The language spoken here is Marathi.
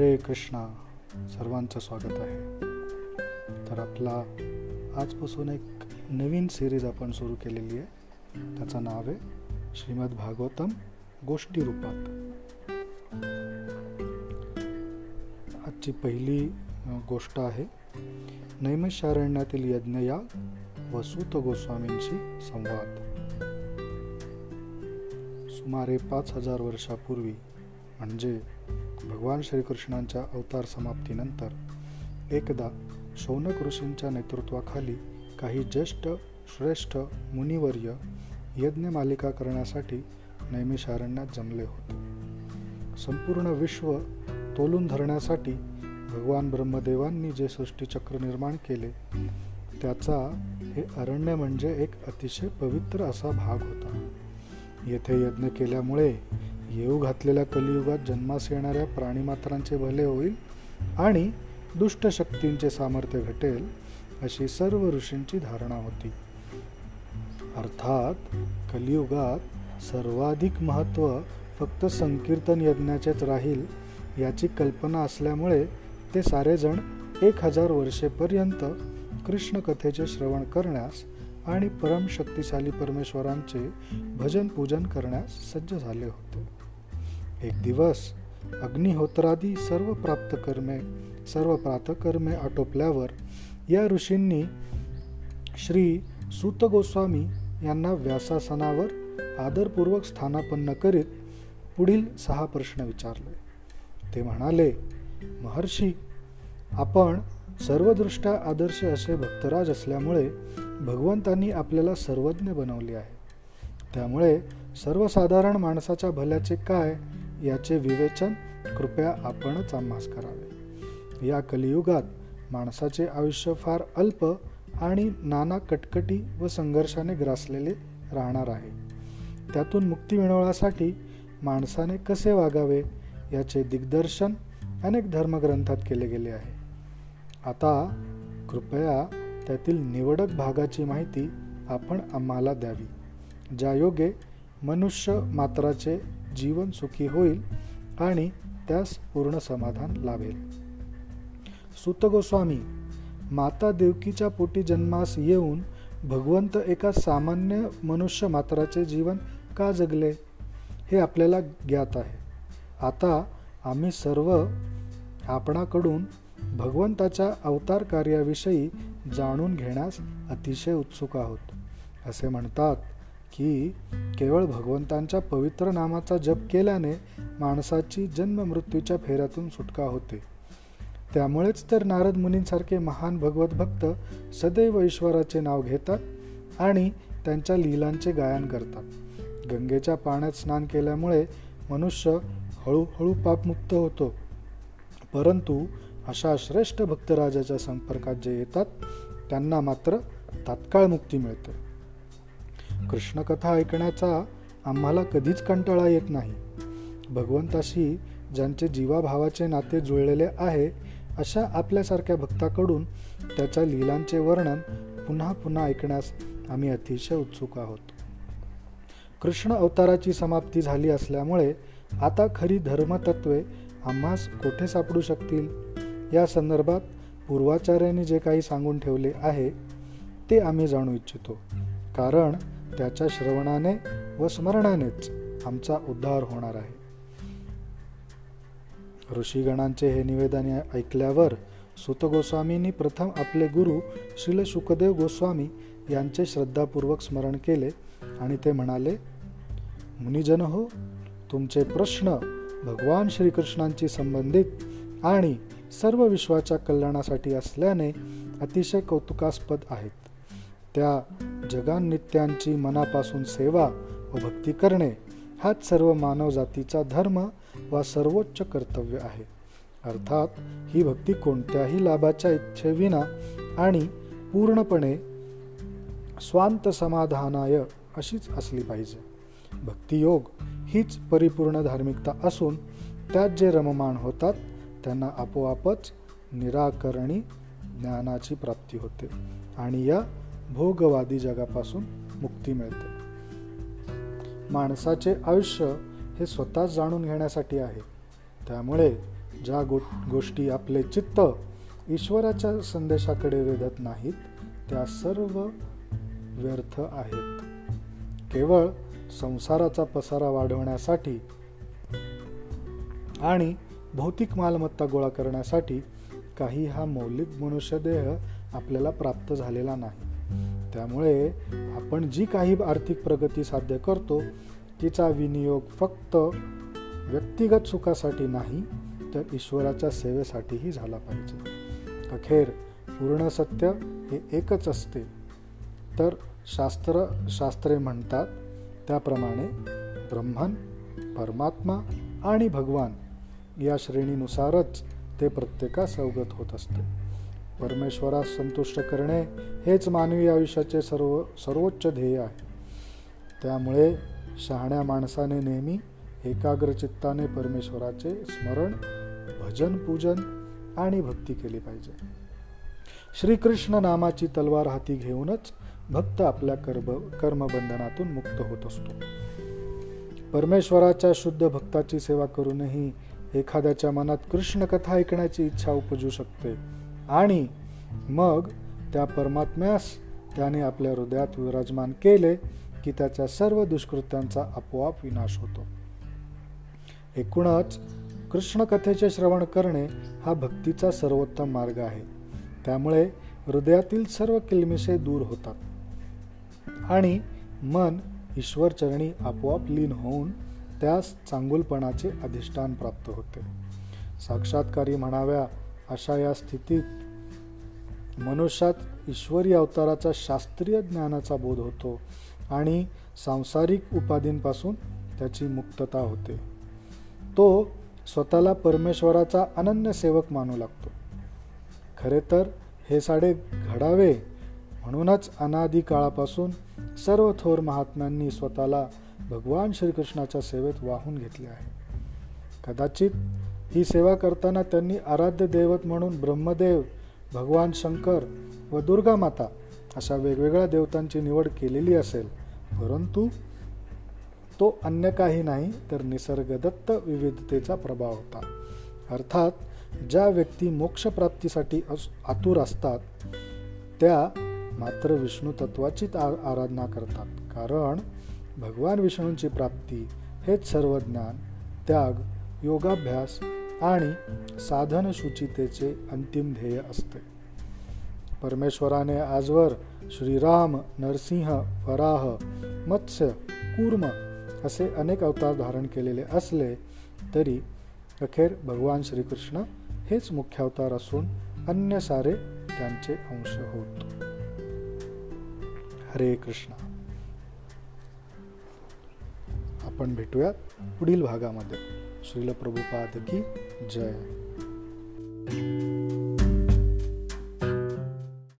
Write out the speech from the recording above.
हरे कृष्णा सर्वांचं स्वागत आहे. तर आपला आजपासून एक नवीन सिरीज आपण सुरू केलेली आहे. त्याचं नाव आहे श्रीमद भागवतम गोष्टी रूपात. आजची पहिली गोष्ट आहे नैमिषारण्यातील यज्ञ या वसूत गोस्वामींशी संवाद. सुमारे पाच हजार वर्षापूर्वी म्हणजे भगवान श्रीकृष्णांच्या अवतार समाप्तीनंतर एकदा शौनक ऋषींच्या नेतृत्वाखाली काही ज्येष्ठ श्रेष्ठ मुनिवर्य यज्ञमालिका करण्यासाठी नैमिषारण्यात जमले होते. संपूर्ण विश्व तोलून धरण्यासाठी भगवान ब्रह्मदेवांनी जे सृष्टीचक्र निर्माण केले त्याचा हे अरण्य म्हणजे एक अतिशय पवित्र असा भाग होता. येथे यज्ञ केल्यामुळे येऊ घातलेल्या कलियुगात जन्मास येणाऱ्या प्राणीमात्रांचे भले होईल आणि दुष्ट शक्तींचे सामर्थ्य घटेल अशी सर्व ऋषींची धारणा होती. अर्थात कलियुगात सर्वाधिक महत्त्व फक्त संकीर्तन यज्ञाचेच राहील याची कल्पना असल्यामुळे ते सारेजण एक हजार वर्षेपर्यंत कृष्णकथेचे श्रवण करण्यास आणि परम शक्तिशाली परमेश्वरांचे भजन पूजन करण्यास सज्ज झाले होते. एक दिवस अग्निहोत्रादी सर्व प्राप्त कर्मे सर्व प्रातकर्मे आटोपल्यावर या ऋषींनी श्री सूत गोस्वामी यांना व्यासासनावर आदरपूर्वक स्थानापन्न करीत पुढील सहा प्रश्न विचारले. ते म्हणाले महर्षी आपण सर्वदृष्ट्या आदर्श असे भक्तराज असल्यामुळे भगवंतांनी आपल्याला सर्वज्ञ बनवले आहे. त्यामुळे सर्वसाधारण माणसाच्या भल्याचे काय याचे विवेचन कृपया आपणच आम्हास करावे. या कलियुगात माणसाचे आयुष्य फार अल्प आणि नाना कटकटी व संघर्षाने ग्रासलेले राहणार आहे. त्यातून मुक्ती मिळवण्यासाठी माणसाने कसे वागावे याचे दिग्दर्शन अनेक धर्मग्रंथात केले गेले आहे. आता कृपया त्यातील निवडक भागाची माहिती आपण आम्हाला द्यावी. ज्या योगे मनुष्य मात्राचे जीवन सुखी होईल आणि त्यास पूर्ण समाधान लाभेल. सुत गोस्वामी माता देवकीच्या पोटी जन्मास येऊन भगवंत एका सामान्य मनुष्य मात्राचे जीवन का जगले हे आपल्याला ज्ञात आहे. आता आम्ही सर्व आपणाकडून भगवंताच्या अवतार कार्याविषयी जाणून घेण्यास अतिशय उत्सुक आहोत असे म्हणतात. की केवळ भगवंतांच्या पवित्र नामाचा जप केल्याने माणसाची जन्म मृत्यूच्या फेऱ्यातून सुटका होते. त्यामुळेच तर नारद मुनींसारखे महान भगवत भक्त सदैव ईश्वराचे नाव घेतात आणि त्यांच्या लीलांचे गायन करतात. गंगेच्या पाण्यात स्नान केल्यामुळे मनुष्य हळूहळू पापमुक्त होतो. परंतु अशा श्रेष्ठ भक्तराजाच्या संपर्कात जे येतात त्यांना मात्र तात्काळ मुक्ती मिळते. कृष्णकथा ऐकण्याचा आम्हाला कधीच कंटाळा येत नाही. भगवंताशी ज्यांचे जीवाभावाचे नाते जुळलेले आहे अशा आपल्यासारख्या भक्ताकडून त्याच्या लीलांचे वर्णन पुन्हा पुन्हा ऐकण्यास आम्ही अतिशय उत्सुक आहोत. कृष्ण अवताराची समाप्ती झाली असल्यामुळे आता खरी धर्मतत्वे आम्हास कोठे सापडू शकतील? या संदर्भात पूर्वाचार्यांनी जे काही सांगून ठेवले आहे ते आम्ही जाणू इच्छितो. कारण त्याच्या श्रवणाने व स्मरणानेच आमचा उद्धार होणार आहे. ऋषीगणांचे हे निवेदन ऐकल्यावर सुत गोस्वामींनी प्रथम आपले गुरु श्रील सुखदेव गोस्वामी यांचे श्रद्धापूर्वक स्मरण केले आणि ते म्हणाले मुनिजन हो तुमचे प्रश्न भगवान श्रीकृष्णांची संबंधित आणि सर्व विश्वाच्या कल्याणासाठी असल्याने अतिशय कौतुकास्पद आहेत. त्या जगानित्यांची मनापासून सेवा व भक्ती करणे हाच सर्व मानवजातीचा धर्म वा सर्वोच्च कर्तव्य आहे. अर्थात ही भक्ती कोणत्याही लाभाच्या इच्छेविना आणि पूर्णपणे स्वांत समाधानाय अशीच असली पाहिजे. भक्तियोग हीच परिपूर्ण धार्मिकता असून त्यात जे रममाण होतात त्यांना आपोआपच निराकरणी ज्ञानाची प्राप्ती होते. आणि या भोगवादी जगापासून मुक्ती मिळते. माणसाचे आयुष्य हे स्वतःच जाणून घेण्यासाठी आहे. त्यामुळे ज्या गो गोष्टी आपले चित्त ईश्वराच्या संदेशाकडे वेधत नाहीत त्या सर्व व्यर्थ आहेत. केवळ संसाराचा पसारा वाढवण्यासाठी आणि भौतिक मालमत्ता गोळा करण्यासाठी काही हा मौलिक मनुष्यदेह आपल्याला प्राप्त झालेला नाही. त्यामुळे आपण जी काही आर्थिक प्रगती साध्य करतो तिचा विनियोग फक्त व्यक्तिगत सुखासाठी नाही तर ईश्वराच्या सेवेसाठीही झाला पाहिजे. अखेर पूर्ण सत्य हे एकच असते. तर शास्त्र शास्त्रे म्हणतात त्याप्रमाणे ब्रह्मन परमात्मा आणि भगवान या श्रेणीनुसारच ते प्रत्येकास अवगत होत असते. परमेश्वरास संतुष्ट करणे हेच मानवी आयुष्याचे सर्व सर्वोच्च ध्येय आहे. त्यामुळे शहाण्या माणसाने नेहमी एकाग्र चित्ताने परमेश्वराचे स्मरण भजन पूजन आणि भक्ती केली पाहिजे. श्रीकृष्ण नामाची तलवार हाती घेऊनच भक्त आपल्या कर्म कर्मबंधनातून मुक्त होत असतो. परमेश्वराच्या शुद्ध भक्ताची सेवा करूनही एखाद्याच्या मनात कृष्ण कथा ऐकण्याची इच्छा उपजू शकते. आणि मग त्या परमात्म्यास त्याने आपल्या हृदयात विराजमान केले की त्याच्या सर्व दुष्कृत्यांचा आपोआप विनाश होतो. एकूणच कृष्णकथेचे श्रवण करणे हा भक्तीचा सर्वोत्तम मार्ग आहे. त्यामुळे हृदयातील सर्व किलमिसे दूर होतात. आणि मन ईश्वरचरणी आपोआप लीन होऊन त्यास चांगुलपणाचे अधिष्ठान प्राप्त होते. साक्षात्कारी म्हणाव्या अशा या स्थितीत मनुष्यात ईश्वरी अवताराचा शास्त्रीय ज्ञानाचा बोध होतो आणि सांसारिक उपाधींपासून त्याची मुक्तता होते. तो स्वतःला परमेश्वराचा अनन्य सेवक मानू लागतो. खरे तर हे साडे घडावे म्हणूनच अनादी काळापासून सर्व थोर महात्म्यांनी स्वतःला भगवान श्रीकृष्णाच्या सेवेत वाहून घेतले आहे. कदाचित ही सेवा करताना त्यांनी आराध्य दैवत म्हणून ब्रह्मदेव भगवान शंकर व दुर्गा माता अशा वेगवेगळ्या देवतांची निवड केलेली असेल. परंतु तो अन्य काही नाही तर निसर्गदत्त विविधतेचा प्रभाव होता. अर्थात ज्या व्यक्ती मोक्षप्राप्तीसाठी आतुर असतात त्या मात्र विष्णू तत्वाचीच आराधना करतात. कारण भगवान विष्णूंची प्राप्ती हेच सर्व ज्ञान त्याग योगाभ्यास आणि साधन शुचितेचे अंतिम ध्येय असते. परमेश्वराने आजवर श्रीराम नरसिंह वराह मत्स्य कूर्म असे अनेक अवतार धारण केलेले असले तरी अखेर भगवान श्रीकृष्ण हेच मुख्य अवतार असून अन्य सारे त्यांचे अंश होत. हरे कृष्ण. आपण भेटूयात पुढील भागामध्ये. श्रील प्रभुपाद की जय